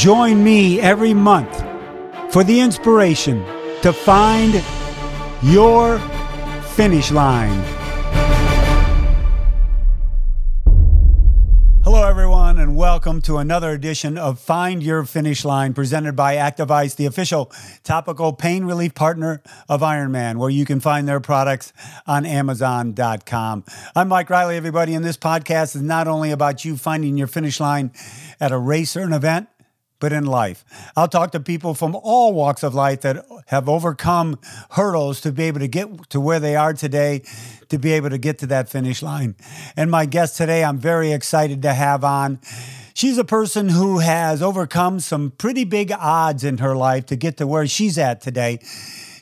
Join me every month for the inspiration to find your finish line. Hello, everyone, and welcome to another edition of Find Your Finish Line presented by Active Ice, the official topical pain relief partner of Ironman, where you can find their products on Amazon.com. I'm Mike Reilly, everybody, and this podcast is not only about you finding your finish line at a race or an event but in life. I'll talk to people from all walks of life that have overcome hurdles to be able to get to where they are today, to be able to get to that finish line. And my guest today, I'm very excited to have on. She's a person who has overcome some pretty big odds in her life to get to where she's at today.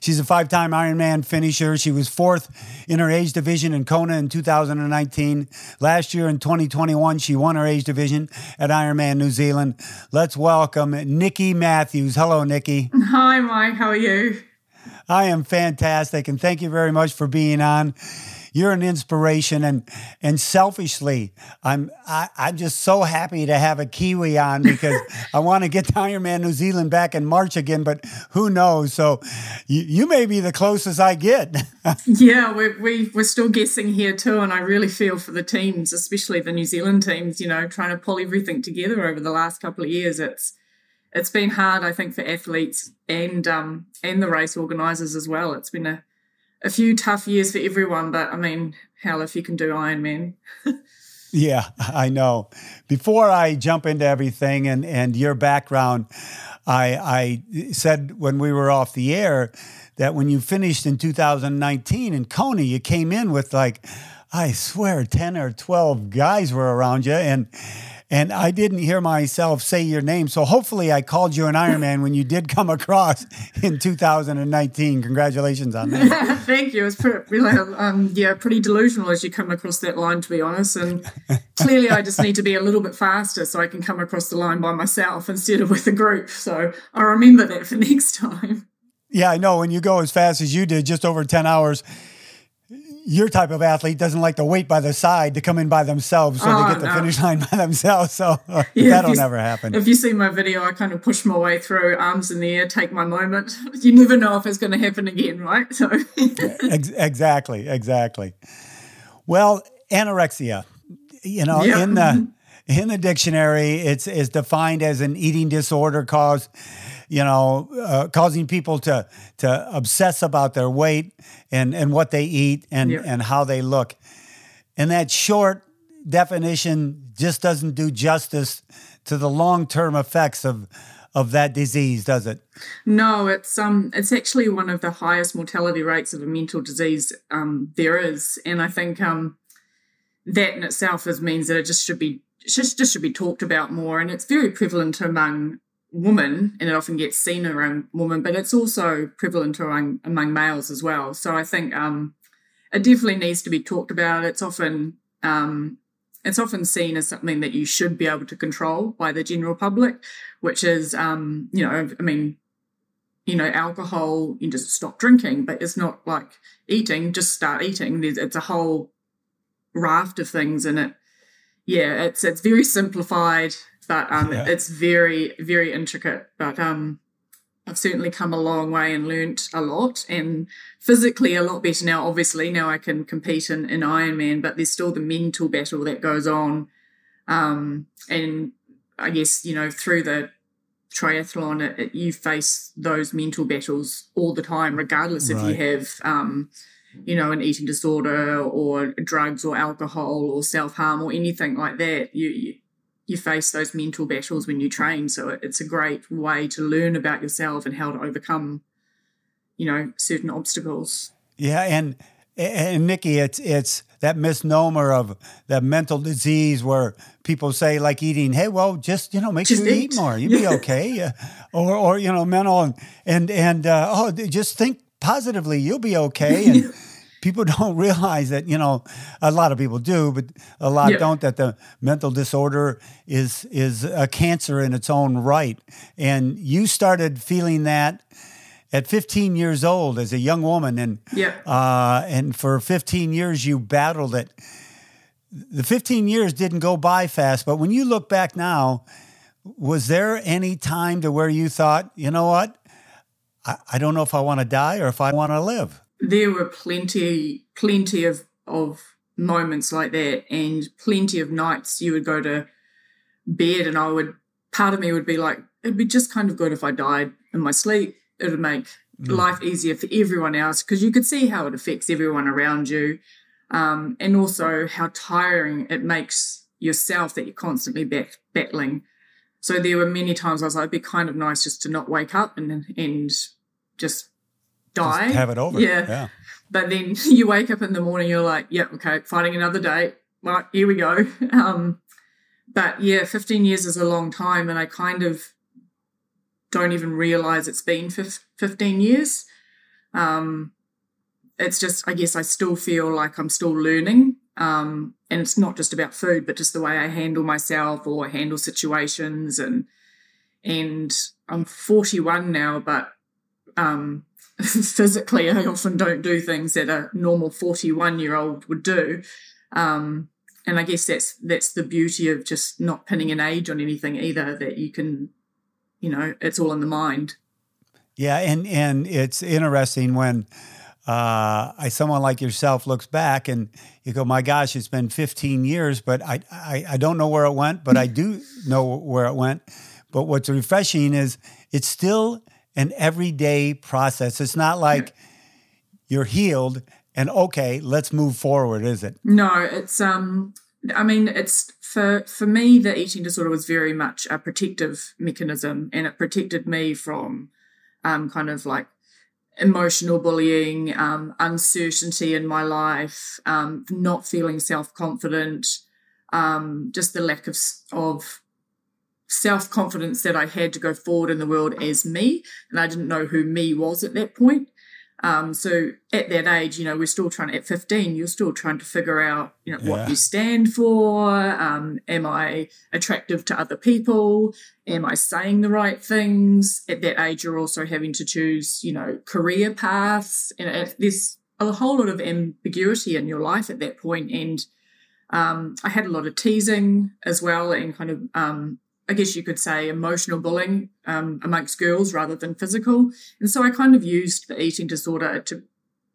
She's a five time Ironman finisher. She was fourth in her age division in Kona in 2019. Last year in 2021, she won her age division at Ironman New Zealand. Let's welcome Nikki Matthews. Hello, Nikki. Hi, Mike. How are you? I am fantastic, and thank you very much for being on you're an inspiration and and selfishly i'm I, i'm just so happy to have a kiwi on because i want to get to ironman new zealand back in march again but who knows? So you, you may be the closest i get. Yeah we're, we, we're still guessing here too and i really feel for the teams especially the new zealand teams you know trying to pull everything together over the last couple of years. It's it's been hard i think for athletes and um and the race organizers as well. It's been a a few tough years for everyone, but I mean, hell, if you can do Ironman. yeah, I know. Before I jump into everything and, and your background, I, I said when we were off the air that when you finished in 2019 in Kona, you came in with like, I swear, 10 or 12 guys were around you. And and I didn't hear myself say your name. So hopefully I called you an Ironman when you did come across in 2019. Congratulations on that. Thank you. It's pretty, really, um, yeah, pretty delusional as you come across that line, to be honest. And clearly I just need to be a little bit faster so I can come across the line by myself instead of with a group. So I remember that for next time. Yeah, I know. When you go as fast as you did, just over 10 hours, your type of athlete doesn't like to wait by the side to come in by themselves so oh, they get the finish line by themselves. So uh, yeah, that'll never happen. If you see my video, I kind of push my way through, arms in the air, take my moment. You never know if it's going to happen again, right? So exactly, exactly. Well, anorexia, you know, yeah. in the in the dictionary, it's is defined as an eating disorder caused you know, uh, causing people to to obsess about their weight and and what they eat and yeah. and how they look. And that short definition just doesn't do justice to the long term effects of of that disease, does it? No, it's um it's actually one of the highest mortality rates of a mental disease um, there is, and I think um that in itself is means that it just should be just, just should be talked about more, and it's very prevalent among woman, and it often gets seen around women, but it's also prevalent among, among males as well. So I think um, it definitely needs to be talked about. It's often um, it's often seen as something that you should be able to control by the general public, which is um, you know, I mean, you know, alcohol, you just stop drinking, but it's not like eating, just start eating. It's a whole raft of things in it. Yeah, it's it's very simplified but um, yeah. it's very very intricate. But um, I've certainly come a long way and learnt a lot, and physically a lot better now. Obviously, now I can compete in, in Ironman, but there's still the mental battle that goes on. Um, and I guess you know through the triathlon, it, it, you face those mental battles all the time, regardless right. if you have. Um, you know, an eating disorder or drugs or alcohol or self harm or anything like that. You, you you face those mental battles when you train. So it's a great way to learn about yourself and how to overcome, you know, certain obstacles. Yeah, and and Nikki, it's it's that misnomer of that mental disease where people say like eating, hey, well, just you know, make just sure you eat, eat. more, you'll be okay, or or you know, mental and and and uh, oh, just think positively, you'll be okay, and people don't realize that you know a lot of people do but a lot yeah. don't that the mental disorder is is a cancer in its own right and you started feeling that at 15 years old as a young woman and yeah. uh, and for 15 years you battled it the 15 years didn't go by fast but when you look back now was there any time to where you thought, you know what? I, I don't know if I want to die or if I want to live. There were plenty, plenty of, of moments like that and plenty of nights you would go to bed and I would, part of me would be like, it'd be just kind of good if I died in my sleep. It would make mm. life easier for everyone else because you could see how it affects everyone around you. Um, and also how tiring it makes yourself that you're constantly back, battling. So there were many times I was like, it'd be kind of nice just to not wake up and and just die. Just have it over. Yeah. yeah. But then you wake up in the morning, you're like, yep, yeah, okay, fighting another day. Right, here we go. Um, but yeah, 15 years is a long time. And I kind of don't even realize it's been 15 years. Um, it's just, I guess I still feel like I'm still learning. Um, and it's not just about food, but just the way I handle myself or handle situations. And, and I'm 41 now, but, um, physically, I often don't do things that a normal 41 year old would do. Um, and I guess that's that's the beauty of just not pinning an age on anything either. That you can, you know, it's all in the mind. Yeah, and and it's interesting when uh, I someone like yourself looks back and you go, "My gosh, it's been 15 years, but I I, I don't know where it went, but I do know where it went." But what's refreshing is it's still an everyday process. It's not like you're healed and okay, let's move forward, is it? No, it's um I mean, it's for for me the eating disorder was very much a protective mechanism and it protected me from um kind of like emotional bullying, um, uncertainty in my life, um, not feeling self confident, um, just the lack of of self confidence that I had to go forward in the world as me, and I didn't know who me was at that point. Um, so at that age, you know, we're still trying at 15, you're still trying to figure out, you know, yeah. what you stand for. Um, am I attractive to other people? Am I saying the right things? At that age, you're also having to choose, you know, career paths. And there's a whole lot of ambiguity in your life at that point. And um, I had a lot of teasing as well and kind of um, I guess you could say, emotional bullying um, amongst girls rather than physical. And so I kind of used the eating disorder to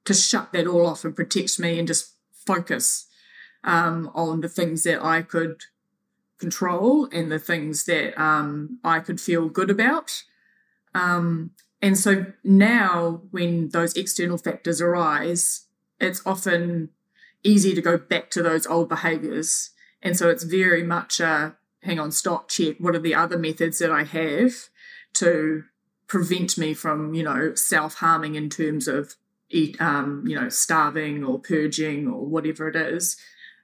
to shut that all off and protect me and just focus um, on the things that I could control and the things that um, I could feel good about. Um, and so now, when those external factors arise, it's often easy to go back to those old behaviors. And so it's very much a hang on, stop, check. What are the other methods that I have to prevent me from, you know, self harming in terms of eat, um, you know, starving or purging or whatever it is.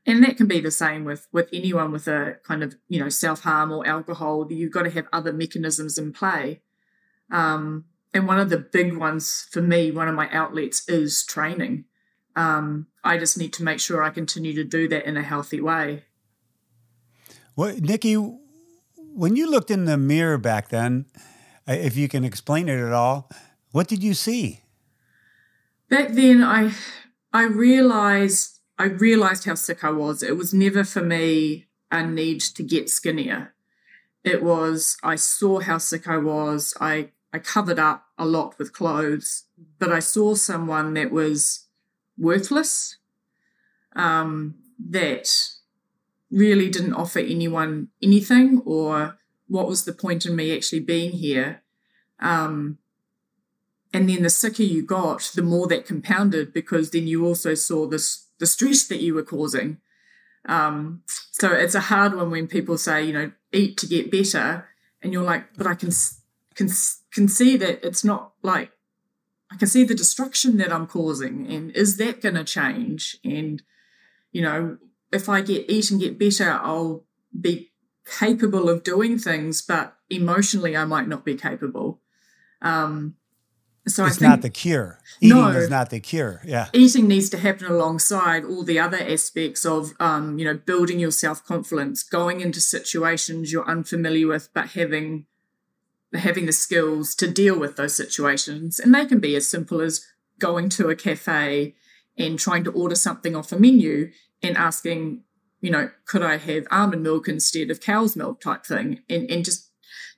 And that can be the same with with anyone with a kind of, you know, self harm or alcohol. You've got to have other mechanisms in play. Um, and one of the big ones for me, one of my outlets is training. Um, I just need to make sure I continue to do that in a healthy way. Well, Nikki, when you looked in the mirror back then, uh, if you can explain it at all, what did you see? Back then, I I realized I realized how sick I was. It was never for me a need to get skinnier. It was I saw how sick I was. I I covered up a lot with clothes, but I saw someone that was worthless. Um, that really didn't offer anyone anything or what was the point in me actually being here. Um, and then the sicker you got the more that compounded because then you also saw this the stress that you were causing. Um, so it's a hard one when people say you know eat to get better and you're like but i can can, can see that it's not like i can see the destruction that i'm causing and is that going to change? And you know if I get eat and get better, I'll be capable of doing things, but emotionally, I might not be capable. Um, so it's not the cure. Eating no, is not the cure. Yeah, eating needs to happen alongside all the other aspects of, um, you know, building your self confidence, going into situations you're unfamiliar with, but having having the skills to deal with those situations, and they can be as simple as going to a cafe and trying to order something off a menu and asking, you know, could I have almond milk instead of cow's milk type thing? And, and just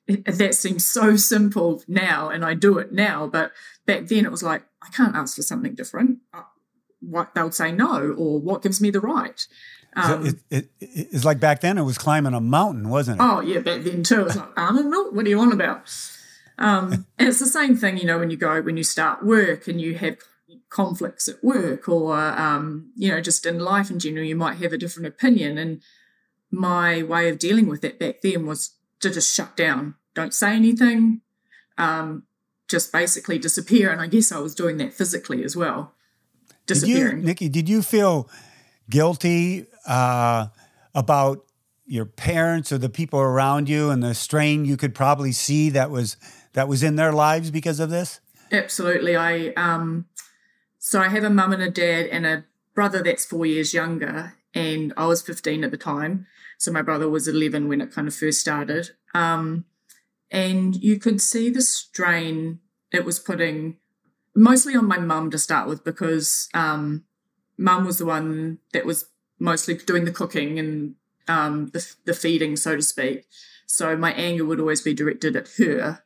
that seems so simple now, and I do it now. But back then, it was like I can't ask for something different. What they'll say no, or what gives me the right. Um, so it, it, it's like back then it was climbing a mountain, wasn't it? Oh yeah, back then too. It was like almond don't what do you want about. Um, and it's the same thing, you know, when you go when you start work and you have conflicts at work, or um, you know, just in life in general, you might have a different opinion. And my way of dealing with that back then was to just shut down, don't say anything, um, just basically disappear. And I guess I was doing that physically as well. Disappearing. Did you, Nikki, did you feel guilty uh, about your parents or the people around you and the strain you could probably see that was that was in their lives because of this? Absolutely. I um so I have a mum and a dad and a brother that's four years younger, and I was 15 at the time. So my brother was 11 when it kind of first started. Um, and you could see the strain it was putting mostly on my mum to start with because um, mum was the one that was mostly doing the cooking and um, the, the feeding, so to speak. So my anger would always be directed at her.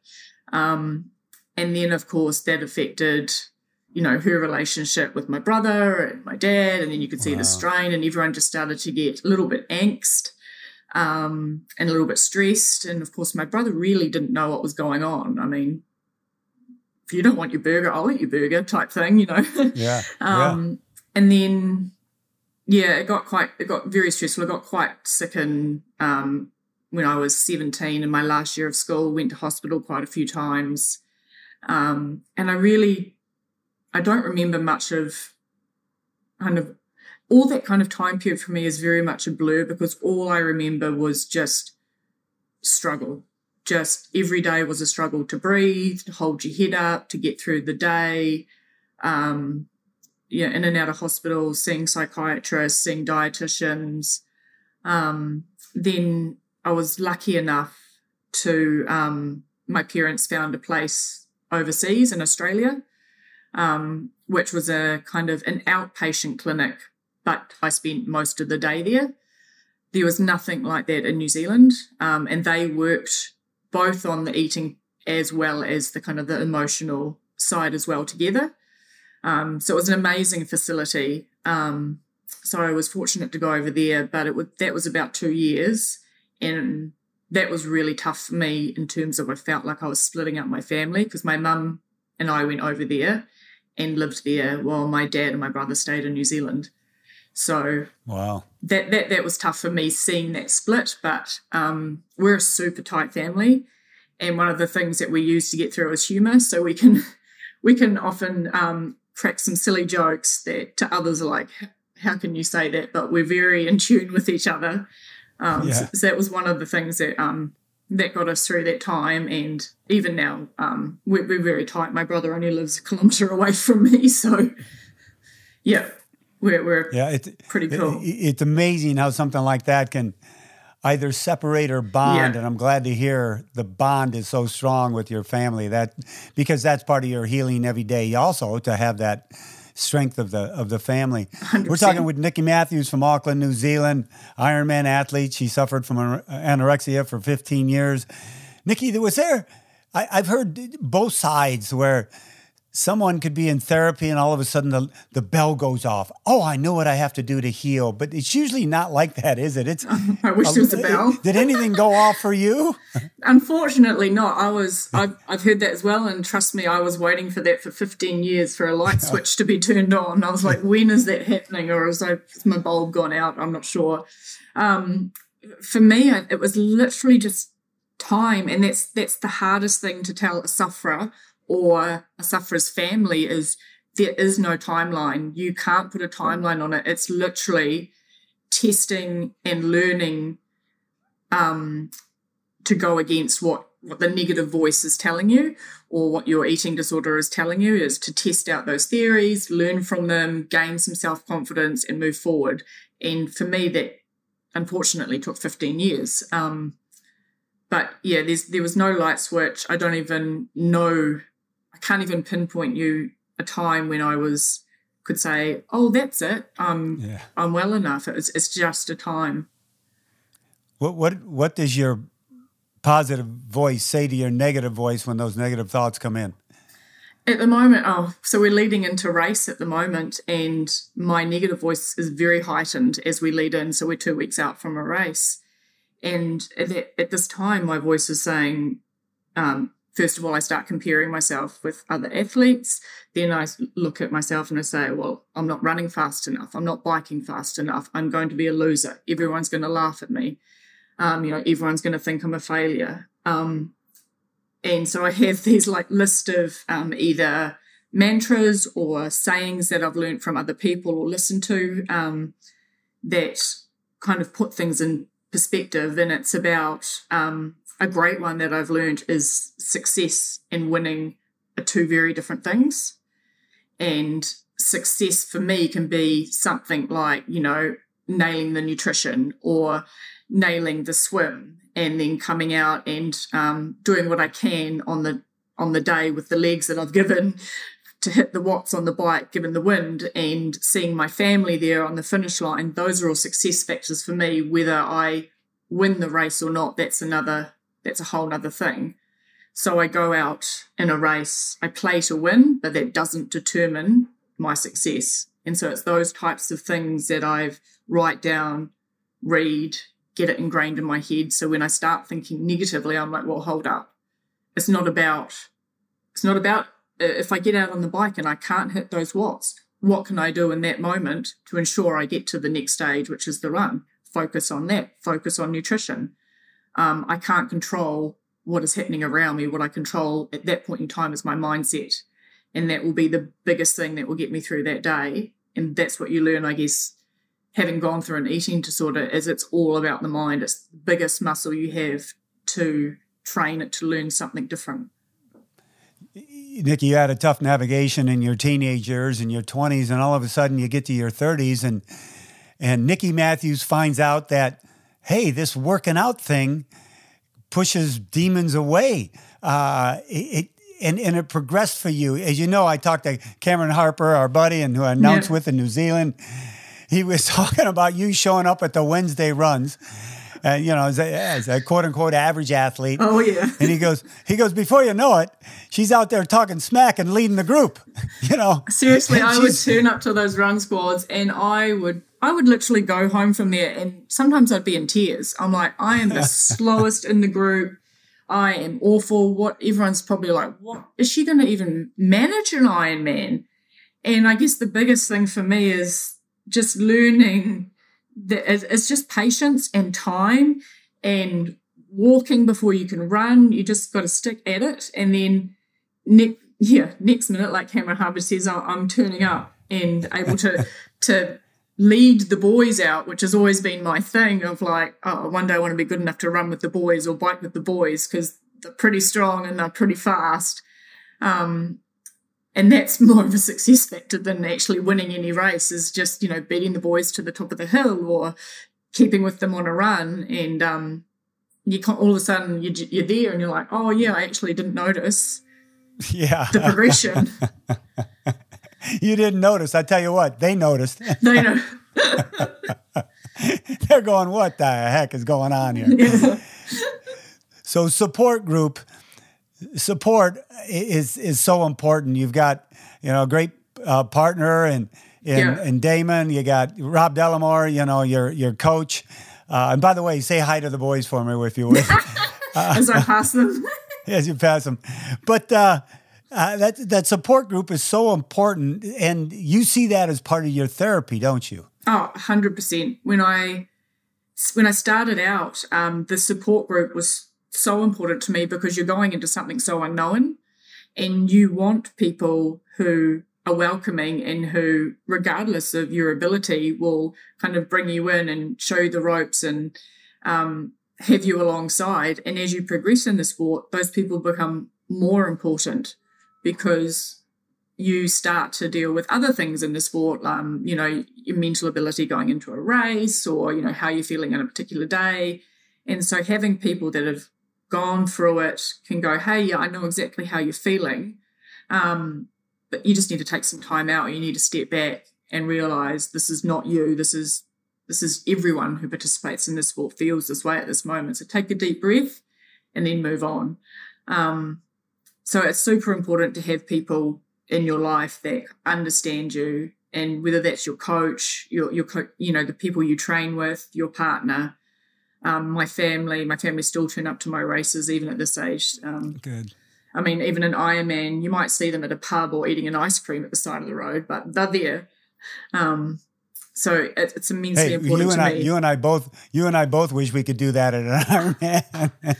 Um, and then, of course, that affected, you know, her relationship with my brother and my dad. And then you could see wow. the strain, and everyone just started to get a little bit angst um, and a little bit stressed. And of course, my brother really didn't know what was going on. I mean, if you don't want your burger, I'll eat your burger type thing, you know? Yeah. um, yeah. And then, yeah, it got quite, it got very stressful. I got quite sick and um, when I was 17 in my last year of school, went to hospital quite a few times. Um, and I really, I don't remember much of kind of all that kind of time period for me is very much a blur because all I remember was just struggle. Just every day was a struggle to breathe, to hold your head up, to get through the day. Um, yeah, in and out of hospital, seeing psychiatrists, seeing dietitians. Um, then I was lucky enough to um, my parents found a place overseas in Australia, um, which was a kind of an outpatient clinic but I spent most of the day there. There was nothing like that in New Zealand, um, and they worked both on the eating as well as the kind of the emotional side as well together. Um, so it was an amazing facility. Um, so I was fortunate to go over there, but it was, that was about two years, and that was really tough for me in terms of I felt like I was splitting up my family because my mum and I went over there and lived there while my dad and my brother stayed in New Zealand. So wow, that that that was tough for me seeing that split. But um, we're a super tight family, and one of the things that we use to get through is humour. So we can we can often um, crack some silly jokes that to others are like, "How can you say that?" But we're very in tune with each other. Um, yeah. so, so, that was one of the things that um, that got us through that time. And even now, um, we're, we're very tight. My brother only lives a kilometre away from me, so yeah, we're, we're yeah, it's pretty cool. It, it's amazing how something like that can either separate or bond. Yeah. And I'm glad to hear the bond is so strong with your family that because that's part of your healing every day. Also to have that strength of the of the family. we are talking with Nikki Matthews from Auckland, New Zealand, Ironman athlete. She suffered from anorexia for 15 years. Nikki, was there? I, I've heard both sides where someone could be in therapy and all of a sudden the, the bell goes off. Oh, I know what I have to do to heal. But it's usually not like that, is it? It's I wish there was a bell. Did anything go off for you? Unfortunately not. I was I've, I've heard that as well and trust me, I was waiting for that for 15 years for a light switch to be turned on. I was like, when is that happening? Or is, I, is my bulb gone out? I'm not sure. Um, for me, it was literally just time and that's that's the hardest thing to tell a sufferer or a sufferer's family is there is no timeline. You can't put a timeline on it. It's literally testing and learning um, to go against what, what the negative voice is telling you or what your eating disorder is telling you is to test out those theories, learn from them, gain some self confidence, and move forward. And for me, that unfortunately took 15 years. Um, but yeah, there was no light switch. I don't even know I can't even pinpoint you a time when I was could say, "Oh, that's it. I'm yeah. I'm well enough." It's it's just a time. What what what does your positive voice say to your negative voice when those negative thoughts come in? At the moment, oh, so we're leading into race at the moment, and my negative voice is very heightened as we lead in. So we're two weeks out from a race. And at, at this time, my voice is saying, um, first of all, I start comparing myself with other athletes. Then I look at myself and I say, well, I'm not running fast enough. I'm not biking fast enough. I'm going to be a loser. Everyone's going to laugh at me. Um, you know, everyone's going to think I'm a failure. Um, and so I have these like list of um, either mantras or sayings that I've learned from other people or listened to um, that kind of put things in perspective. And it's about um, a great one that I've learned is success and winning are two very different things. And success for me can be something like, you know, nailing the nutrition or nailing the swim and then coming out and um, doing what I can on the on the day with the legs that I've given to hit the watts on the bike given the wind and seeing my family there on the finish line those are all success factors for me whether I win the race or not that's another that's a whole other thing so I go out in a race I play to win but that doesn't determine my success and so it's those types of things that I've write down read get it ingrained in my head. So when I start thinking negatively, I'm like, well, hold up. It's not about, it's not about uh, if I get out on the bike and I can't hit those watts, what can I do in that moment to ensure I get to the next stage, which is the run? Focus on that, focus on nutrition. Um, I can't control what is happening around me. What I control at that point in time is my mindset. And that will be the biggest thing that will get me through that day. And that's what you learn, I guess, having gone through an eating disorder is it's all about the mind. It's the biggest muscle you have to train it to learn something different. Nikki, you had a tough navigation in your teenage years and your 20s, and all of a sudden you get to your 30s, and and Nikki Matthews finds out that, hey, this working out thing pushes demons away. Uh, it, and, and it progressed for you. As you know, I talked to Cameron Harper, our buddy, and who I announced yeah. with in New Zealand he was talking about you showing up at the Wednesday runs. And you know, as a, as a, quote unquote average athlete. Oh yeah. And he goes, he goes, before you know it, she's out there talking smack and leading the group. You know. Seriously, I would turn up to those run squads and I would I would literally go home from there and sometimes I'd be in tears. I'm like, I am the slowest in the group. I am awful. What everyone's probably like, what is she gonna even manage an Ironman? And I guess the biggest thing for me is just learning that it's just patience and time and walking before you can run. You just got to stick at it. And then, ne- yeah, next minute, like Cameron Harper says, oh, I'm turning up and able to to lead the boys out, which has always been my thing of like, oh, one day I want to be good enough to run with the boys or bike with the boys because they're pretty strong and they're pretty fast. Um, and that's more of a success factor than actually winning any race is just you know beating the boys to the top of the hill or keeping with them on a run. And um, you can't all of a sudden you, you're there and you're like oh yeah i actually didn't notice yeah. the progression you didn't notice i tell you what they noticed they know they're going what the heck is going on here yeah. so support group support is is so important. You've got you know a great uh, partner and in, yeah. in Damon. You got Rob Delamore. You know your your coach. Uh, and by the way, say hi to the boys for me if you would. As I pass them. As you pass them, but. Uh, that that support group is so important, and you see that as part of your therapy, don't you? Oh, 100 percent. When I when I started out, um, the support group was so important to me because you're going into something so unknown and you want people who are welcoming and who, regardless of your ability, will kind of bring you in and show you the ropes and um, have you alongside. And as you progress in the sport, those people become more important because you start to deal with other things in the sport, um, you know, your mental ability going into a race or, you know, how you're feeling on a particular day. And so having people that have gone through it can go, hey, yeah, I know exactly how you're feeling. Um, but you just need to take some time out. You need to step back and realize this is not you. This is this is everyone who participates in this sport feels this way at this moment. So take a deep breath and then move on. Um, so it's super important to have people in your life that understand you, and whether that's your coach, your your co- you know the people you train with, your partner, um, my family. My family still turn up to my races even at this age. Um, Good. I mean, even an Ironman, you might see them at a pub or eating an ice cream at the side of the road, but they're there. Um, so it, it's immensely Hey, important you and to I, me. you and I both, you and I both wish we could do that at an Ironman.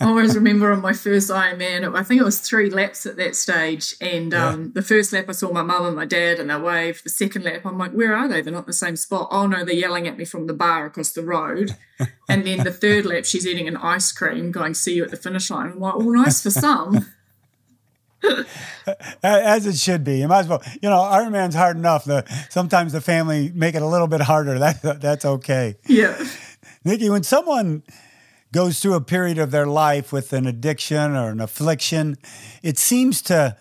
I always remember on my first Ironman, I think it was three laps at that stage. And um, the first lap, I saw my mum and my dad, and they waved. The second lap, I'm like, where are they? They're not in the same spot. Oh no, they're yelling at me from the bar across the road. and then the third lap, she's eating an ice cream, going, "See you at the finish line." I'm like, well, nice for some. as it should be. You might as well, you know, Ironman's hard enough. The sometimes the family make it a little bit harder. That that's okay. yeah, Nikki, when someone goes through a period of their life with an addiction or an affliction, it seems to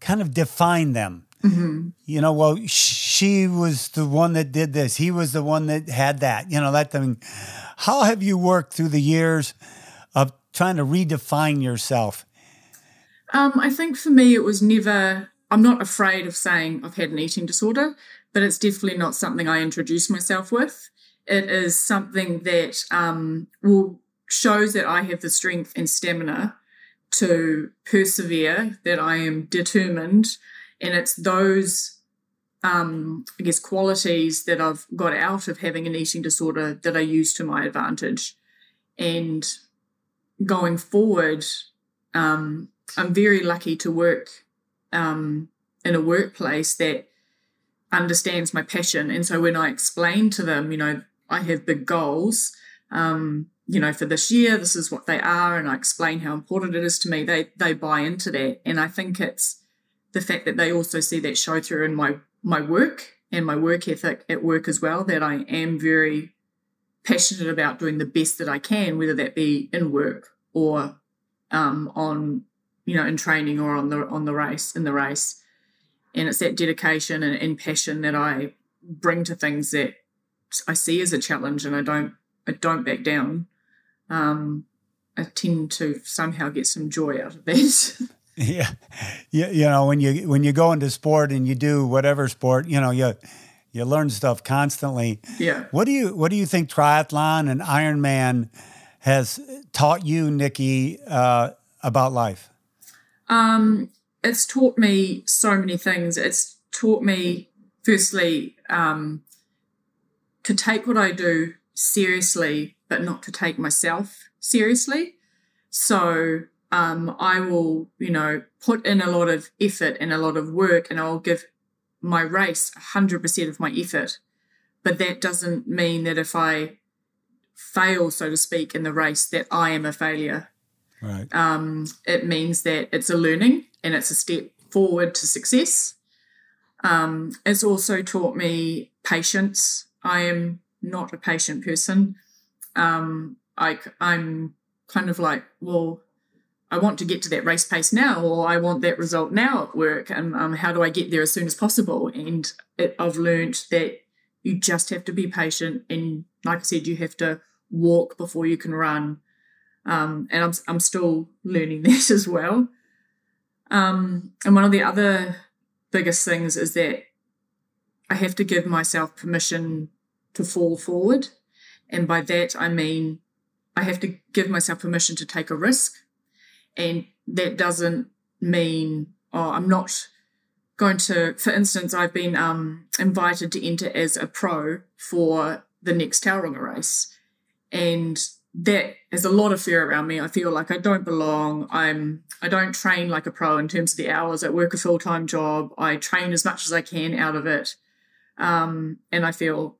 kind of define them. Mm-hmm. You know, well, she was the one that did this. He was the one that had that. You know, that thing. How have you worked through the years of trying to redefine yourself? Um, I think for me, it was never, I'm not afraid of saying I've had an eating disorder, but it's definitely not something I introduce myself with. It is something that um, will shows that I have the strength and stamina to persevere, that I am determined. And it's those, um, I guess, qualities that I've got out of having an eating disorder that I use to my advantage. And going forward, um, I'm very lucky to work um, in a workplace that understands my passion. And so when I explain to them, you know, I have big goals, um, you know, for this year, this is what they are, and I explain how important it is to me, they they buy into that. And I think it's the fact that they also see that show through in my my work and my work ethic at work as well, that I am very passionate about doing the best that I can, whether that be in work or um, on you know in training or on the on the race in the race. And it's that dedication and, and passion that i bring to things that i see as a challenge and i don't i don't back down. Um i tend to somehow get some joy out of that. Yeah, you, you know when you when you go into sport and you do whatever sport, you know you you learn stuff constantly. yeah. What do you what do you think triathlon and Ironman has taught you, Nikki, uh, about life? Um, it's taught me so many things. It's taught me, firstly, um, to take what I do seriously, but not to take myself seriously. So um, I will, you know, put in a lot of effort and a lot of work, and I'll give my race 100% of my effort. But that doesn't mean that if I fail, so to speak, in the race, that I am a failure Right. um, it means that it's a learning and it's a step forward to success. Um, it's also taught me patience. I am not a patient person. Um, I, I'm kind of like, well, I want to get to that race pace now, or I want that result now at work, and um, how do I get there as soon as possible? And it, I've learned that you just have to be patient, and like I said, you have to walk before you can run um, and I'm I'm still learning that as well. Um, and one of the other biggest things is that I have to give myself permission to fall forward, and by that I mean I have to give myself permission to take a risk, and that doesn't mean oh I'm not going to. For instance, I've been um, invited to enter as a pro for the next Tauranga race, and that has a lot of fear around me. I feel like I don't belong. I'm I don't train like a pro in terms of the hours. I work a full time job. I train as much as I can out of it, um, and I feel,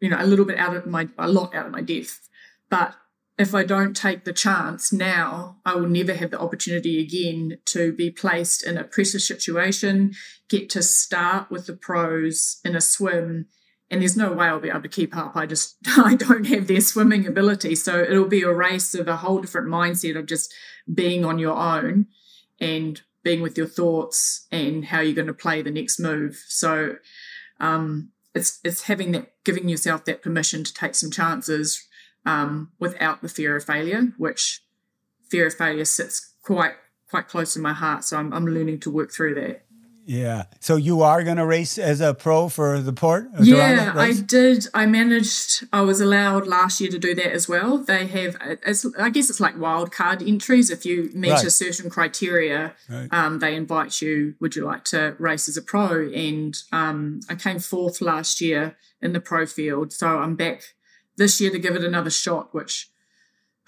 you know, a little bit out of my a lot out of my depth. But if I don't take the chance now, I will never have the opportunity again to be placed in a pressure situation, get to start with the pros in a swim and there's no way I'll be able to keep up. I just I don't have their swimming ability. So it'll be a race of a whole different mindset of just being on your own and being with your thoughts and how you're going to play the next move. So um, it's it's having that giving yourself that permission to take some chances um, without the fear of failure, which fear of failure sits quite quite close to my heart. So I'm, I'm learning to work through that. Yeah. So you are going to race as a pro for the port? Yeah, I did. I managed. I was allowed last year to do that as well. They have. It's, I guess it's like wild card entries. If you meet right. a certain criteria, right. um, they invite you. Would you like to race as a pro? And um, I came fourth last year in the pro field, so I'm back this year to give it another shot. Which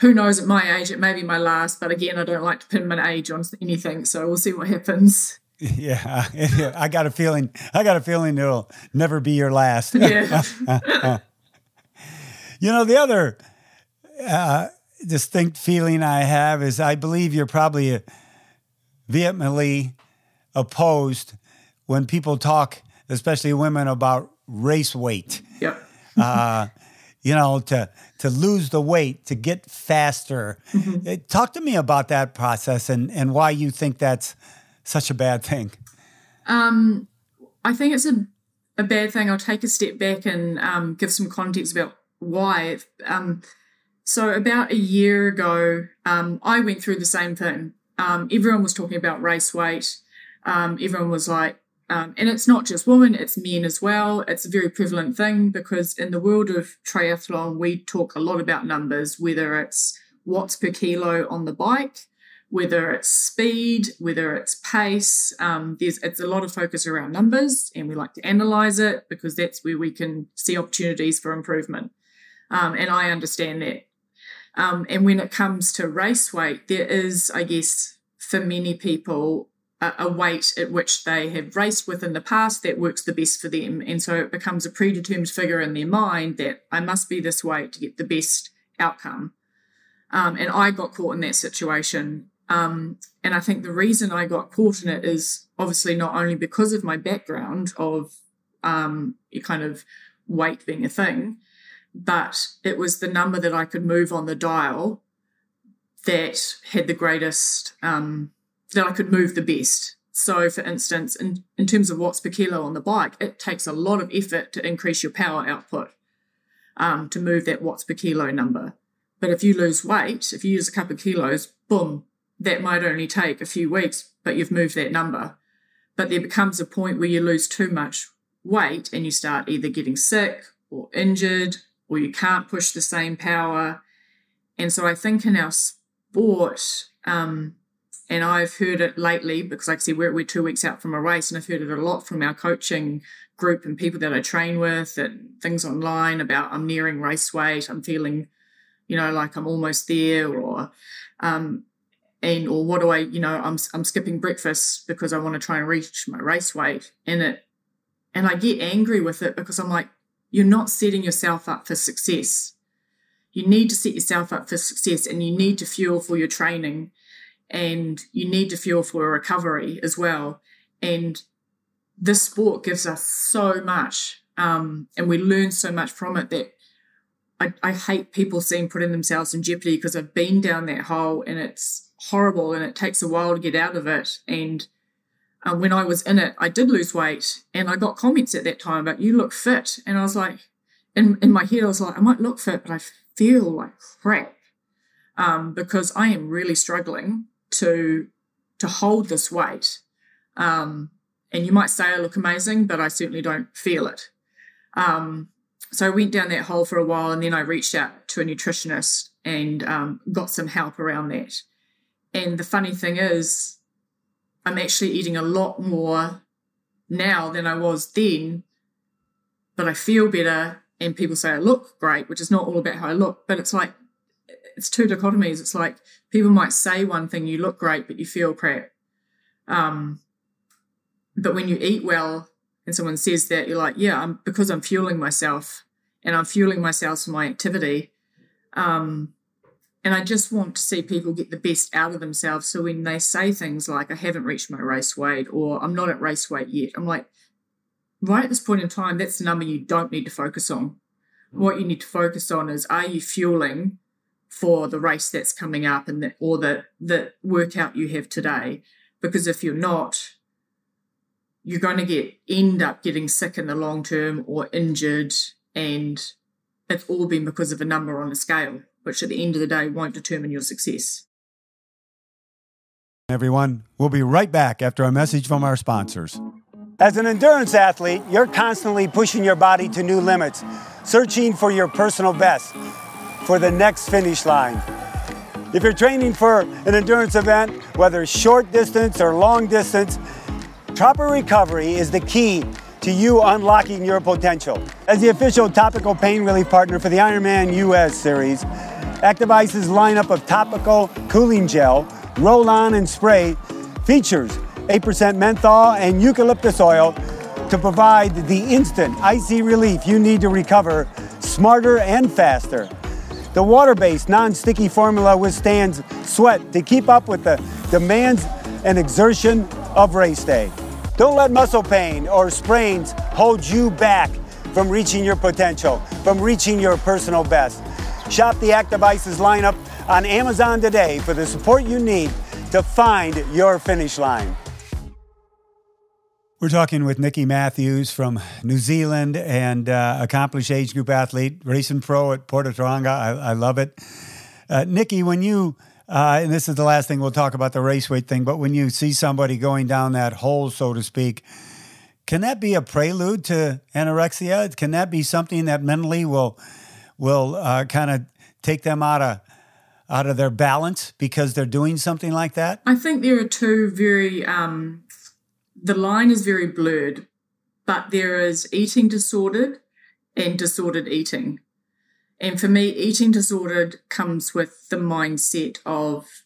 who knows at my age it may be my last but again i don't like to pin my age on anything so we'll see what happens Yeah, I got a feeling. I got a feeling it'll never be your last. Yeah. you know, the other uh, distinct feeling I have is I believe you're probably vehemently opposed when people talk, especially women, about race weight. Yep. uh, you know, to to lose the weight, to get faster. Mm-hmm. Talk to me about that process and and why you think that's such a bad thing? Um, I think it's a, a bad thing. I'll take a step back and um, give some context about why. Um, so, about a year ago, um, I went through the same thing. Um, everyone was talking about race weight. Um, everyone was like, and it's not just women, it's men as well. It's a very prevalent thing because in the world of triathlon, we talk a lot about numbers, whether it's watts per kilo on the bike, whether it's speed, whether it's pace. Um, there's it's a lot of focus around numbers, and we like to analyze it because that's where we can see opportunities for improvement. Um, and I understand that. Um, and when it comes to race weight, there is, I guess, for many people, a, a weight at which they have raced with in the past that works the best for them. And so it becomes a predetermined figure in their mind that I must be this weight to get the best outcome. Um, and I got caught in that situation um, and I think the reason I got caught in it is obviously not only because of my background of um, kind of weight being a thing, but it was the number that I could move on the dial that had the greatest, um, that I could move the best. So, for instance, in, in terms of watts per kilo on the bike, it takes a lot of effort to increase your power output um, to move that watts per kilo number. But if you lose weight, if you use a couple of kilos, boom, that might only take a few weeks, but you've moved that number. But there becomes a point where you lose too much weight and you start either getting sick or injured or you can't push the same power. And so I think in our sport, um, and I've heard it lately because, like I said, we're, we're two weeks out from a race, and I've heard it a lot from our coaching group and people that I train with and things online about I'm nearing race weight, I'm feeling, you know, like I'm almost there, or um, and or what do I, you know, I'm I'm skipping breakfast because I want to try and reach my race weight, and it, and I get angry with it because I'm like, you're not setting yourself up for success. You need to set yourself up for success, and you need to fuel for your training, and you need to fuel for recovery as well. And this sport gives us so much, um, and we learn so much from it that I, I hate people seeing putting themselves in jeopardy because I've been down that hole and it's horrible and it takes a while to get out of it. And uh, when I was in it, I did lose weight and I got comments at that time about you look fit. And I was like, in, in my head, I was like, I might look fit, but I feel like crap um, because I am really struggling to to hold this weight. Um, and you might say I look amazing, but I certainly don't feel it. Um, so I went down that hole for a while and then I reached out to a nutritionist and um, got some help around that. And the funny thing is, I'm actually eating a lot more now than I was then, but I feel better. And people say I look great, which is not all about how I look, but it's like, it's two dichotomies. It's like people might say one thing, you look great, but you feel crap. Um, but when you eat well and someone says that, you're like, yeah, I'm because I'm fueling myself and I'm fueling myself for my activity. Um, and I just want to see people get the best out of themselves. So when they say things like, I haven't reached my race weight or I'm not at race weight yet, I'm like, right at this point in time, that's the number you don't need to focus on. Mm. What you need to focus on is are you fueling for the race that's coming up and the, or the, the workout you have today? Because if you're not, you're going to get end up getting sick in the long term or injured and it's all been because of a number on a scale which at the end of the day won't determine your success. Everyone, we'll be right back after a message from our sponsors. As an endurance athlete, you're constantly pushing your body to new limits, searching for your personal best, for the next finish line. If you're training for an endurance event, whether short distance or long distance, proper recovery is the key to you unlocking your potential. As the official topical pain relief partner for the Ironman US series, Active Ice's lineup of topical cooling gel, roll on, and spray features 8% menthol and eucalyptus oil to provide the instant icy relief you need to recover smarter and faster. The water based, non sticky formula withstands sweat to keep up with the demands and exertion of race day. Don't let muscle pain or sprains hold you back from reaching your potential, from reaching your personal best. Shop the Active Ice's lineup on Amazon today for the support you need to find your finish line. We're talking with Nikki Matthews from New Zealand and uh, accomplished age group athlete, racing pro at Port of Tauranga. I, I love it. Uh, Nikki, when you uh, and this is the last thing we'll talk about the race weight thing, but when you see somebody going down that hole, so to speak, can that be a prelude to anorexia? Can that be something that mentally will will uh, kind of take them out of out of their balance because they're doing something like that? I think there are two very um, the line is very blurred, but there is eating disordered and disordered eating. And for me, eating disordered comes with the mindset of,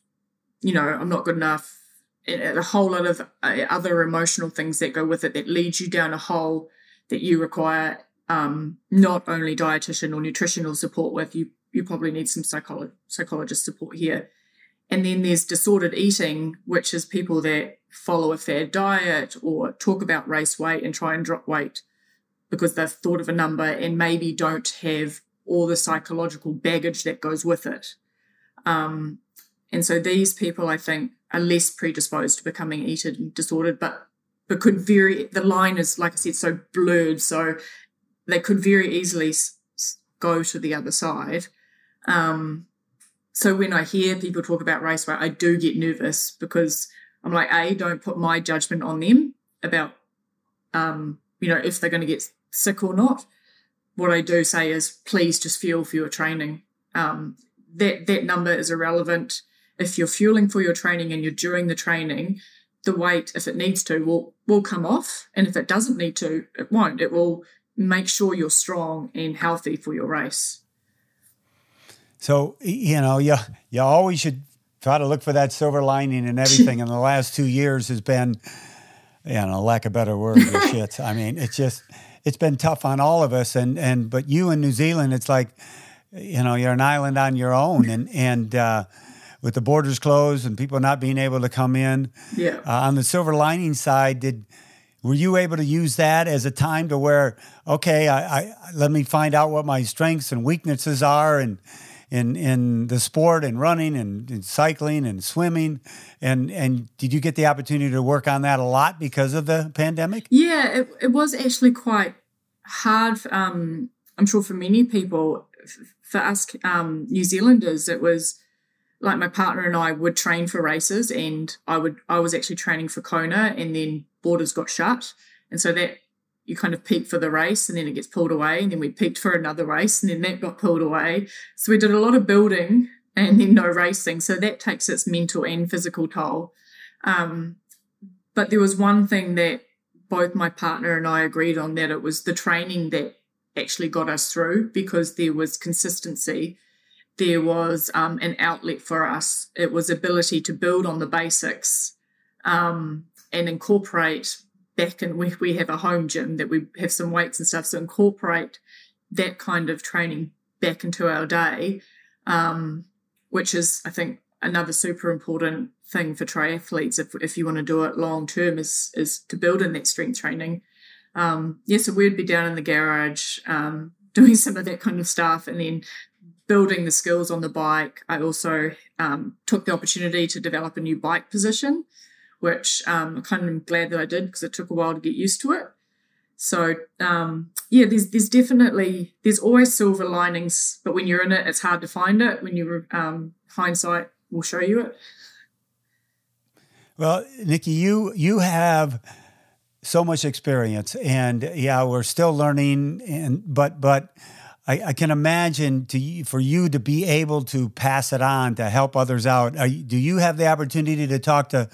you know, I'm not good enough, and a whole lot of uh, other emotional things that go with it that leads you down a hole that you require um, not only dietitian or nutritional support with. You you probably need some psycholo- psychologist support here. And then there's disordered eating, which is people that follow a fair diet or talk about race weight and try and drop weight because they've thought of a number and maybe don't have all the psychological baggage that goes with it. Um, and so these people, I think, are less predisposed to becoming eating disordered, but but could very the line is like I said so blurred, so they could very easily s- go to the other side. Um, so when I hear people talk about race I do get nervous because I'm like, a don't put my judgment on them about, um, you know, if they're going to get sick or not what I do say is please just fuel for your training. Um, that that number is irrelevant. If you're fueling for your training and you're doing the training, the weight, if it needs to, will will come off, and if it doesn't need to, it won't. It will make sure you're strong and healthy for your race. So you know, you you always should try to look for that silver lining in everything. and the last two years has been, you know, lack of better word, shit. I mean, it's just it's been tough on all of us. And and but you in New Zealand, it's like you know you're an island on your own, and and uh, with the borders closed and people not being able to come in. Yeah. Uh, on the silver lining side, did were you able to use that as a time to where okay, I, I let me find out what my strengths and weaknesses are and in in the sport and running and, and, cycling and swimming. And and did you get the opportunity to work on that a lot because of the pandemic? Yeah it, it was actually quite hard um, i'm sure for many people. For us um, new zealanders it was like my partner and i would train for races and i would i was actually training for kona and then borders got shut. And so that you kind of peak for the race and then it gets pulled away and then we peaked for another race and then that got pulled away. So we did a lot of building and then no racing. So that takes its mental and physical toll. Um, but there was one thing that both my partner and i agreed on that it was the training that actually got us through because there was consistency. There was um, an outlet for us. It was ability to build on the basics um, and incorporate back and we, we have a home gym that we have some weights and stuff so incorporate that kind of training back into our day um, which is i think another super important thing for triathletes if, if you want to do it long term is is to build in that strength training. Um, yeah so we'd be down in the garage um, doing some of that kind of stuff and then building the skills on the bike. I also um, took the opportunity to develop a new bike position which um, I'm kind of glad that I did because it took a while to get used to it. So um, yeah, there's there's definitely there's always silver linings, but when you're in it, it's hard to find it. When you um, hindsight will show you it. Well, Nikki, you you have so much experience, and yeah, we're still learning, and but but. I, I can imagine to for you to be able to pass it on to help others out. You, do you have the opportunity to talk to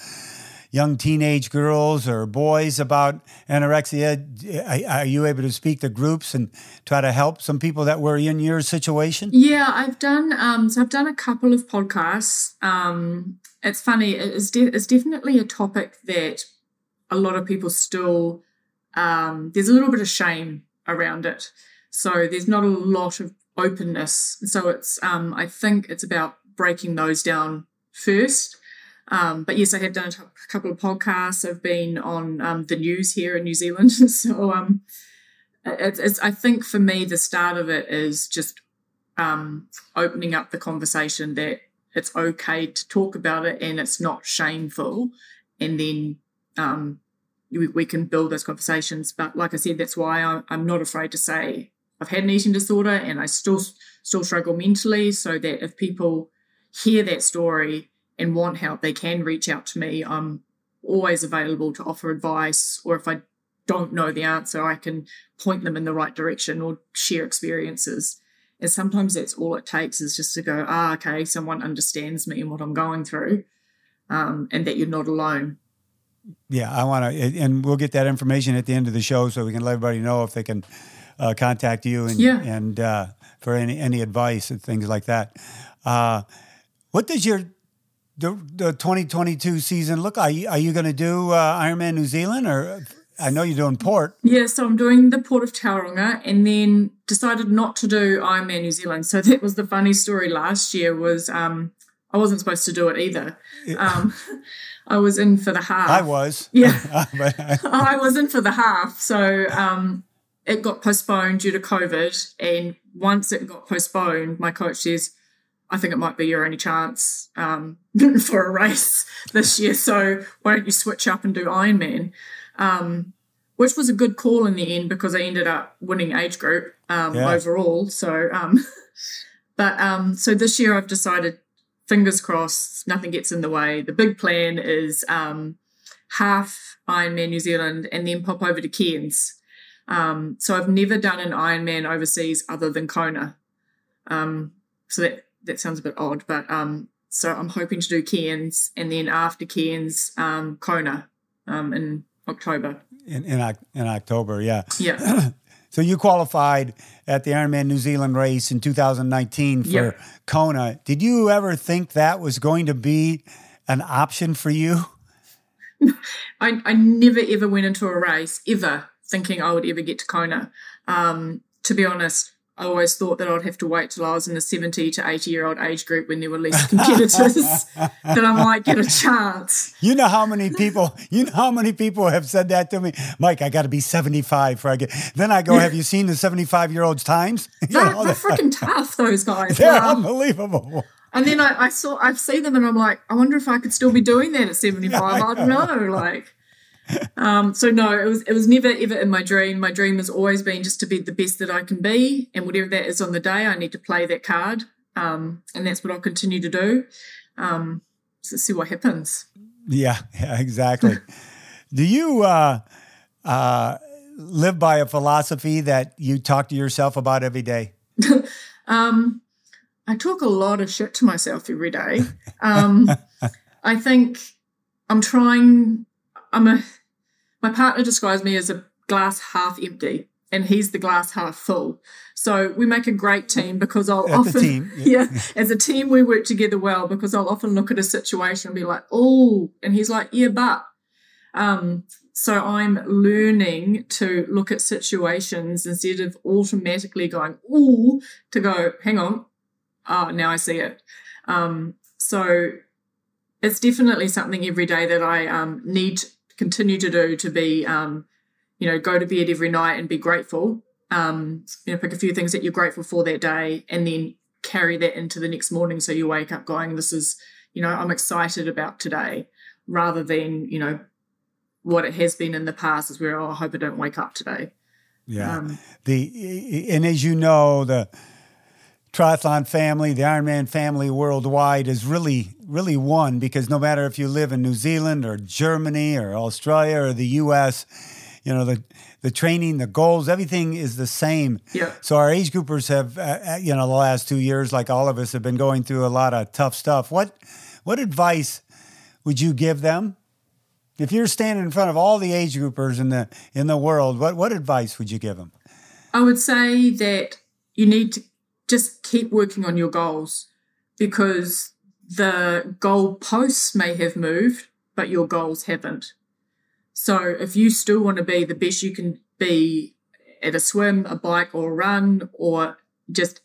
young teenage girls or boys about anorexia? Are you able to speak to groups and try to help some people that were in your situation? Yeah, I've done. Um, so I've done a couple of podcasts. Um, it's funny. It's, de- it's definitely a topic that a lot of people still. Um, there's a little bit of shame around it, so there's not a lot of openness. So it's. Um, I think it's about breaking those down first um, but yes, I have done a couple of podcasts. I've been on um, the news here in New Zealand. so um, it's, it's, I think for me, the start of it is just um, opening up the conversation that it's okay to talk about it and it's not shameful. And then um, we, we, can build those conversations. But like I said, that's why I, I'm not afraid to say I've had an eating disorder and I still still struggle mentally. So that if people hear that story and want help, they can reach out to me. I'm always available to offer advice, or if I don't know the answer, I can point them in the right direction or share experiences. And sometimes that's all it takes is just to go, ah, okay, someone understands me and what I'm going through, um, and that you're not alone. Yeah, I want to, and we'll get that information at the end of the show so we can let everybody know if they can uh, contact you and yeah. and uh, for any any advice and things like that. Uh, what does your the, the 2022 season look? Are you, are you going to do uh, Ironman New Zealand or I know you're doing port. Yeah, so I'm doing the port of Tauranga and then decided not to do Ironman New Zealand. So that was the funny story last year was um, I wasn't supposed to do it either. Um, I was in for the half. I was. Yeah. I was in for the half. So um, it got postponed due to COVID. And once it got postponed, my coach says, I think it might be your only chance um, for a race this year. So why don't you switch up and do Ironman? Um, which was a good call in the end because I ended up winning age group um, yeah. overall. So, um, but um, so this year I've decided, fingers crossed, nothing gets in the way. The big plan is um, half Ironman New Zealand and then pop over to Cairns. so I've never done an Ironman overseas other than Kona. so that that sounds a bit odd, but um, so I'm hoping to do Cairns and then after Cairns, um, Kona um, in October. In, in, in October, yeah. Yeah. so you qualified at the Ironman New Zealand race in 2019 for yep. Kona. Did you ever think that was going to be an option for you? I, I never ever went into a race ever thinking I would ever get to Kona. Um, to be honest, I always thought that I'd have to wait till I was in the 70 to 80 year old age group when there were less competitors that I might get a chance. You know how many people, you know how many people have said that to me? Mike, I got to be 75 for I get. Then I go, have you seen the 75 year olds times? They're, they're freaking tough, those guys. They're unbelievable. And then I, I saw, I've seen them and I'm like, I wonder if I could still be doing that at 75. Yeah, I, I don't know. Like, um, so no, it was it was never ever in my dream. My dream has always been just to be the best that I can be, and whatever that is on the day, I need to play that card, um, and that's what I'll continue to do. Um, so see what happens. Yeah, yeah exactly. Do you uh, uh, live by a philosophy that you talk to yourself about every day? um, I talk a lot of shit to myself every day. Um, I think I'm trying. I'm a my partner describes me as a glass half empty and he's the glass half full. So we make a great team because I'll often, team, yeah. yeah. as a team, we work together well because I'll often look at a situation and be like, oh, and he's like, yeah, but. Um, so I'm learning to look at situations instead of automatically going, oh, to go, hang on, oh, now I see it. Um, so it's definitely something every day that I um, need continue to do to be, um, you know, go to bed every night and be grateful. Um, you know, pick a few things that you're grateful for that day, and then carry that into the next morning. So you wake up going, "This is, you know, I'm excited about today," rather than you know what it has been in the past is where oh, I hope I don't wake up today. Yeah. Um, the and as you know the triathlon family, the Ironman family worldwide is really, really one because no matter if you live in New Zealand or Germany or Australia or the US, you know, the, the training, the goals, everything is the same. Yeah. So our age groupers have, uh, uh, you know, the last two years, like all of us, have been going through a lot of tough stuff. What, what advice would you give them? If you're standing in front of all the age groupers in the in the world, what what advice would you give them? I would say that you need to just keep working on your goals because the goal posts may have moved, but your goals haven't. So if you still want to be the best you can be at a swim, a bike, or a run, or just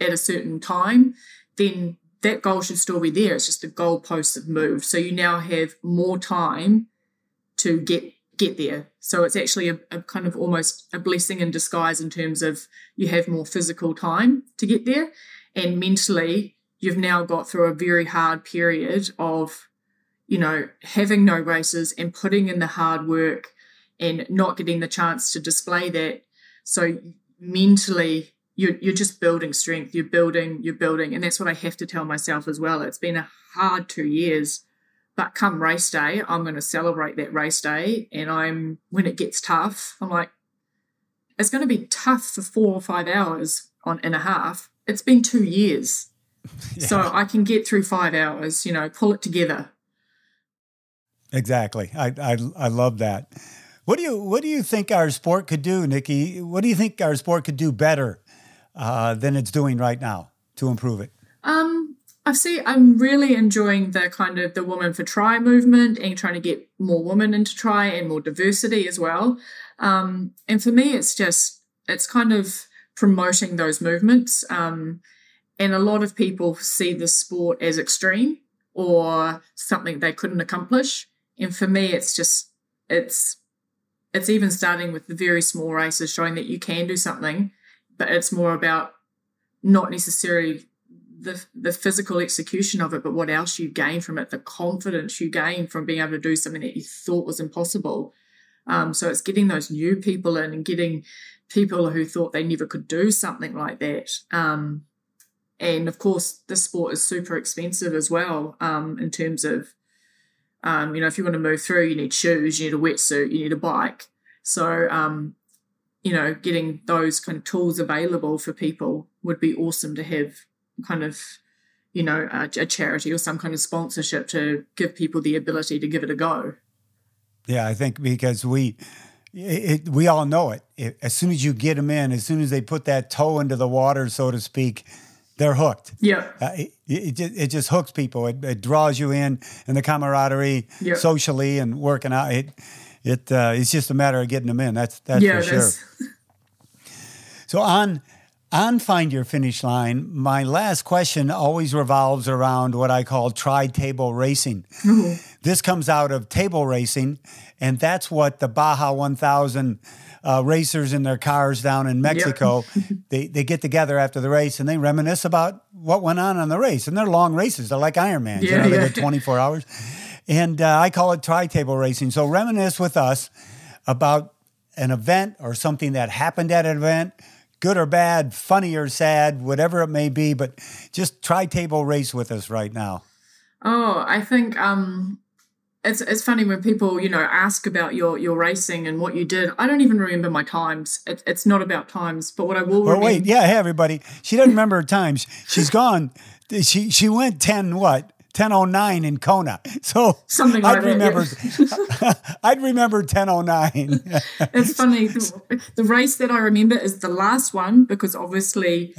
at a certain time, then that goal should still be there. It's just the goalposts have moved. So you now have more time to get get there. So it's actually a, a, kind of almost a blessing in disguise in terms of you have more physical time to get there. And mentally, you've now got through a very hard period of, you know, having no races and putting in the hard work and not getting the chance to display that. So mentally, you're, you're just building strength. You're building, you're building. And that's what I have to tell myself as well. It's been a hard two years but come race day, I'm going to celebrate that race day. And I'm, when it gets tough, I'm like, it's going to be tough for four or five hours on and a half. It's been two years. Yeah. So I can get through five hours, you know, pull it together. Exactly. I, I, I love that. What do you what do you think our sport could do, Nikki? What do you think our sport could do better uh, than it's doing right now to improve it? Um, I see. I'm really enjoying the kind of the woman for try movement and trying to get more women into try and more diversity as well. Um, and for me, it's just it's kind of promoting those movements. Um, and a lot of people see the sport as extreme or something they couldn't accomplish. And for me, it's just it's it's even starting with the very small races, showing that you can do something, but it's more about not necessarily the the physical execution of it, but what else you gain from it, the confidence you gain from being able to do something that you thought was impossible. Um, so it's getting those new people in and getting people who thought they never could do something like that. Um, and of course, the sport is super expensive as well um, in terms of, um, you know, if you want to move through, you need shoes, you need a wetsuit, you need a bike. So, um, you know, getting those kind of tools available for people would be awesome to have kind of you know a, a, charity or some kind of sponsorship to give people the ability to give it a go. Yeah i think because we it, we all know it. it. as soon as you get them in as soon as they put that toe into the water so to speak they're hooked. Yeah. Uh, it, it, it, just hooks people. It, it draws you in and the camaraderie yeah. socially and working out. It it uh, it's just a matter of getting them in. That's that's yeah, for sure. so on on Find Your Finish Line, my last question always revolves around what I call tri table racing. Mm-hmm. This comes out of table racing, and that's what the Baja 1000 uh, racers in their cars down in Mexico, yep. they, they get together after the race and they reminisce about what went on on the race. And they're long races, they're like Ironman. Yeah, you know, yeah. they 24 hours. And uh, I call it tri table racing. So reminisce with us about an event or something that happened at an event good or bad, funny or sad, whatever it may be, but just tri table race with us right now. Oh, I think um it's it's funny when people, you know, ask about your your racing and what you did. I don't even remember my times. It, it's not about times, but what I will well, wait, yeah, hey everybody. She doesn't remember her times. She's gone. She she went 10 what? 1009 in Kona. So something I'd remember yeah. I'd remember 1009. it's funny. The, the, race that I remember is the last one because obviously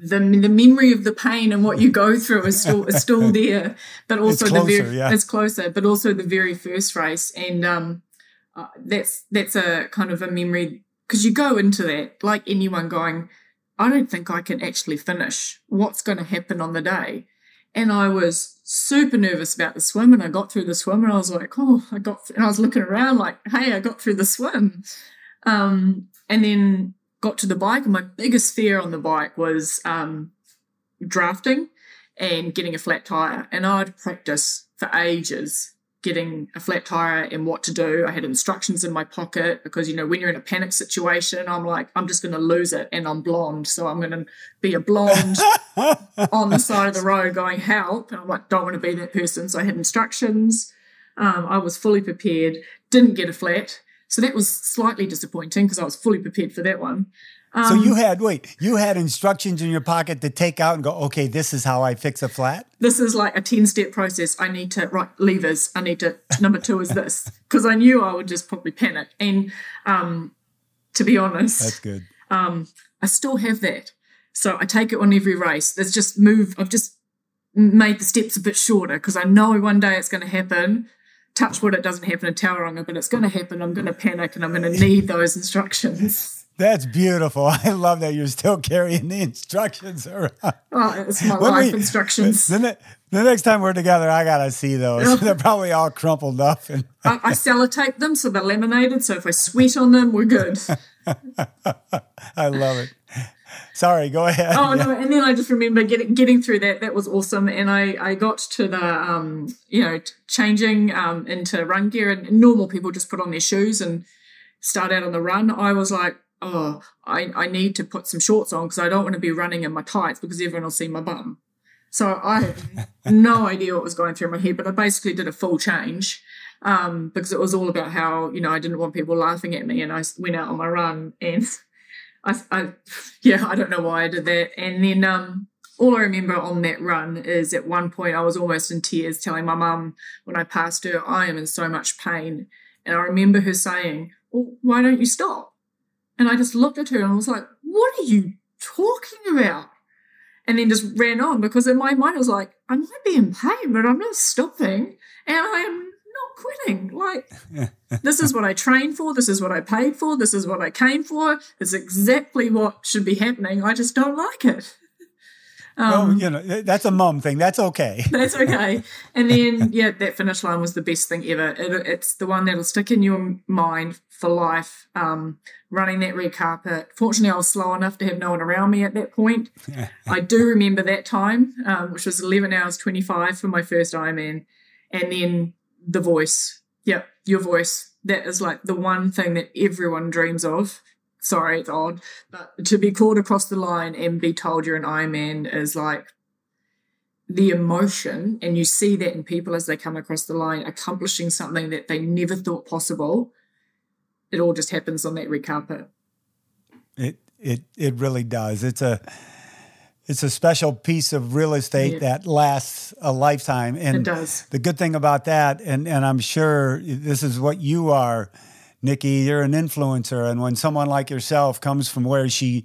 the the memory of the pain and what you go through is still is still there, but also closer, the very yeah. it's closer, but also the very first race and um uh, that's that's a kind of a memory because you go into that like anyone going I don't think I can actually finish. What's going to happen on the day? And I was super nervous about the swim. And I got through the swim and I was like, oh, I got, th-. and I was looking around like, hey, I got through the swim. Um, and then got to the bike. And my biggest fear on the bike was um, drafting and getting a flat tire. And I'd practice for ages getting a flat tire and what to do. I had instructions in my pocket because, you know, when you're in a panic situation, I'm like, I'm just going to lose it and I'm blonde. So I'm going to be a blonde on the side of the road going, help. And I'm like, don't want to be that person. So I had instructions. Um, I was fully prepared, didn't get a flat. So that was slightly disappointing because I was fully prepared for that one. Um, so you had wait, you had instructions in your pocket to take out and go, okay, this is how I fix a flat. This is like a ten step process. I need to write levers. I need to number two is this because I knew I would just probably panic. And um, to be honest, that's good. Um, I still have that, so I take it on every race. There's just move. I've just made the steps a bit shorter because I know one day it's going to happen. Touch wood, it doesn't happen in Tauranga, but it's going to happen. I'm going to panic and I'm going to need those instructions. That's beautiful. I love that you're still carrying the instructions around. Oh, it's my when life we, instructions. The, the, next time we're together, I gotta see those. they're probably all crumpled up. And I, I sellotape them so they're laminated. So if I sweat on them, we're good. I love it. Sorry, go ahead. Oh no, and then I just remember getting getting through that. That was awesome, and I I got to the um you know changing um into run gear, and normal people just put on their shoes and start out on the run. I was like, oh, I, I need to put some shorts on because I don't want to be running in my tights because everyone will see my bum. So I had no idea what was going through my head, but I basically did a full change um, because it was all about how, you know, I didn't want people laughing at me and I went out on my run and I, I yeah, I don't know why I did that. And then um, all I remember on that run is at one point I was almost in tears telling my mum when I passed her, I am in so much pain. And I remember her saying, well, why don't you stop? And I just looked at her and I was like, what are you talking about? And then just ran on because in my mind I was like, I might be in pain, but I'm not stopping and I am not quitting. Like, this is what I trained for. This is what I paid for. This is what I came for. It's exactly what should be happening. I just don't like it. Um, well, you know, that's a mum thing. That's okay. that's okay. And then, yeah, that finish line was the best thing ever. It, it's the one that'll stick in your mind for life. Um, running that red carpet. Fortunately, I was slow enough to have no one around me at that point. I do remember that time, um, which was 11 hours 25 for my first Ironman. And then the voice. Yep, your voice. That is like the one thing that everyone dreams of sorry, it's odd, but to be called across the line and be told you're an Ironman is like the emotion, and you see that in people as they come across the line, accomplishing something that they never thought possible. It all just happens on that red carpet. It it it really does. It's a it's a special piece of real estate yeah. that lasts a lifetime. And it does. The good thing about that, and and I'm sure this is what you are Nikki, you're an influencer, and when someone like yourself comes from where she,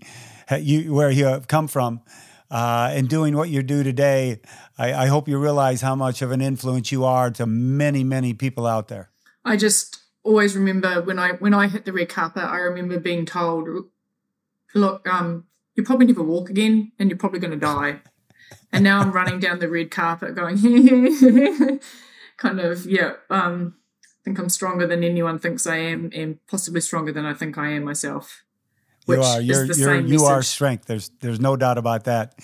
you, where you have come from, uh, and doing what you do today, I, I hope you realize how much of an influence you are to many, many people out there. I just always remember when I when I hit the red carpet, I remember being told, "Look, um, you probably never walk again, and you're probably going to die." and now I'm running down the red carpet, going, kind of, yeah. Um, think I'm stronger than anyone thinks I am, and possibly stronger than I think I am myself. you are. You're, you're you are strength. There's there's no doubt about that.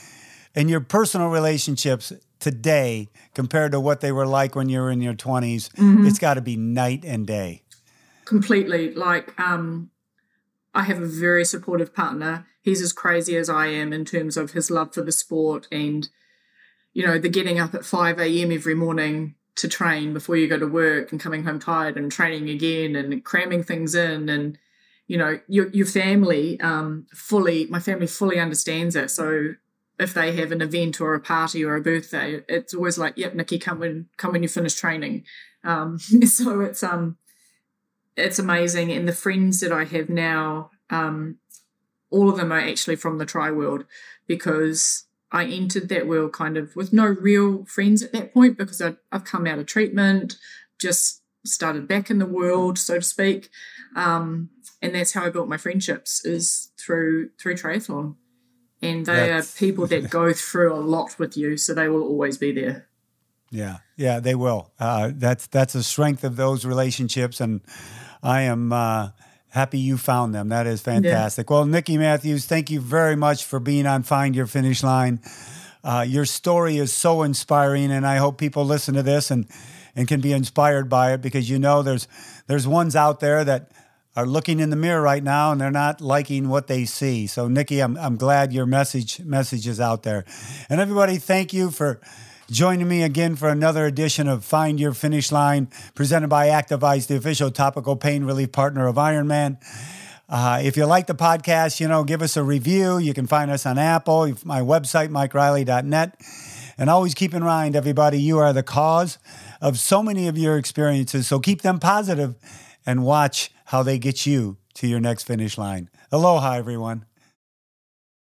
And your personal relationships today compared to what they were like when you were in your 20s, mm-hmm. it's got to be night and day. Completely. Like, um, I have a very supportive partner. He's as crazy as I am in terms of his love for the sport and, you know, the getting up at 5 a.m. every morning to train before you go to work and coming home tired and training again and cramming things in and you know your your family um, fully my family fully understands it. So if they have an event or a party or a birthday it's always like yep Nikki come when come when you finish training. Um, so it's um it's amazing. And the friends that I have now um, all of them are actually from the tri world because I entered that world kind of with no real friends at that point because I'd, I've come out of treatment, just started back in the world, so to speak. Um, and that's how I built my friendships is through through triathlon. And they that's, are people that go through a lot with you, so they will always be there. Yeah, yeah, they will. Uh, that's that's the strength of those relationships, and I am. Uh, happy you found them. That is fantastic. Yeah. Well, Nikki Matthews, thank you very much for being on Find Your Finish Line. Uh, your story is so inspiring, and I hope people listen to this and and can be inspired by it because you know there's there's ones out there that are looking in the mirror right now and they're not liking what they see. So Nikki, I'm I'm glad your message message is out there. And everybody, thank you for joining me again for another edition of Find Your Finish Line, presented by Active Ice, the official topical pain relief partner of Ironman. Uh, if you like the podcast, you know, give us a review. You can find us on Apple, my website, mikereilly.net. And always keep in mind, everybody, you are the cause of so many of your experiences. So keep them positive and watch how they get you to your next finish line. Aloha, everyone.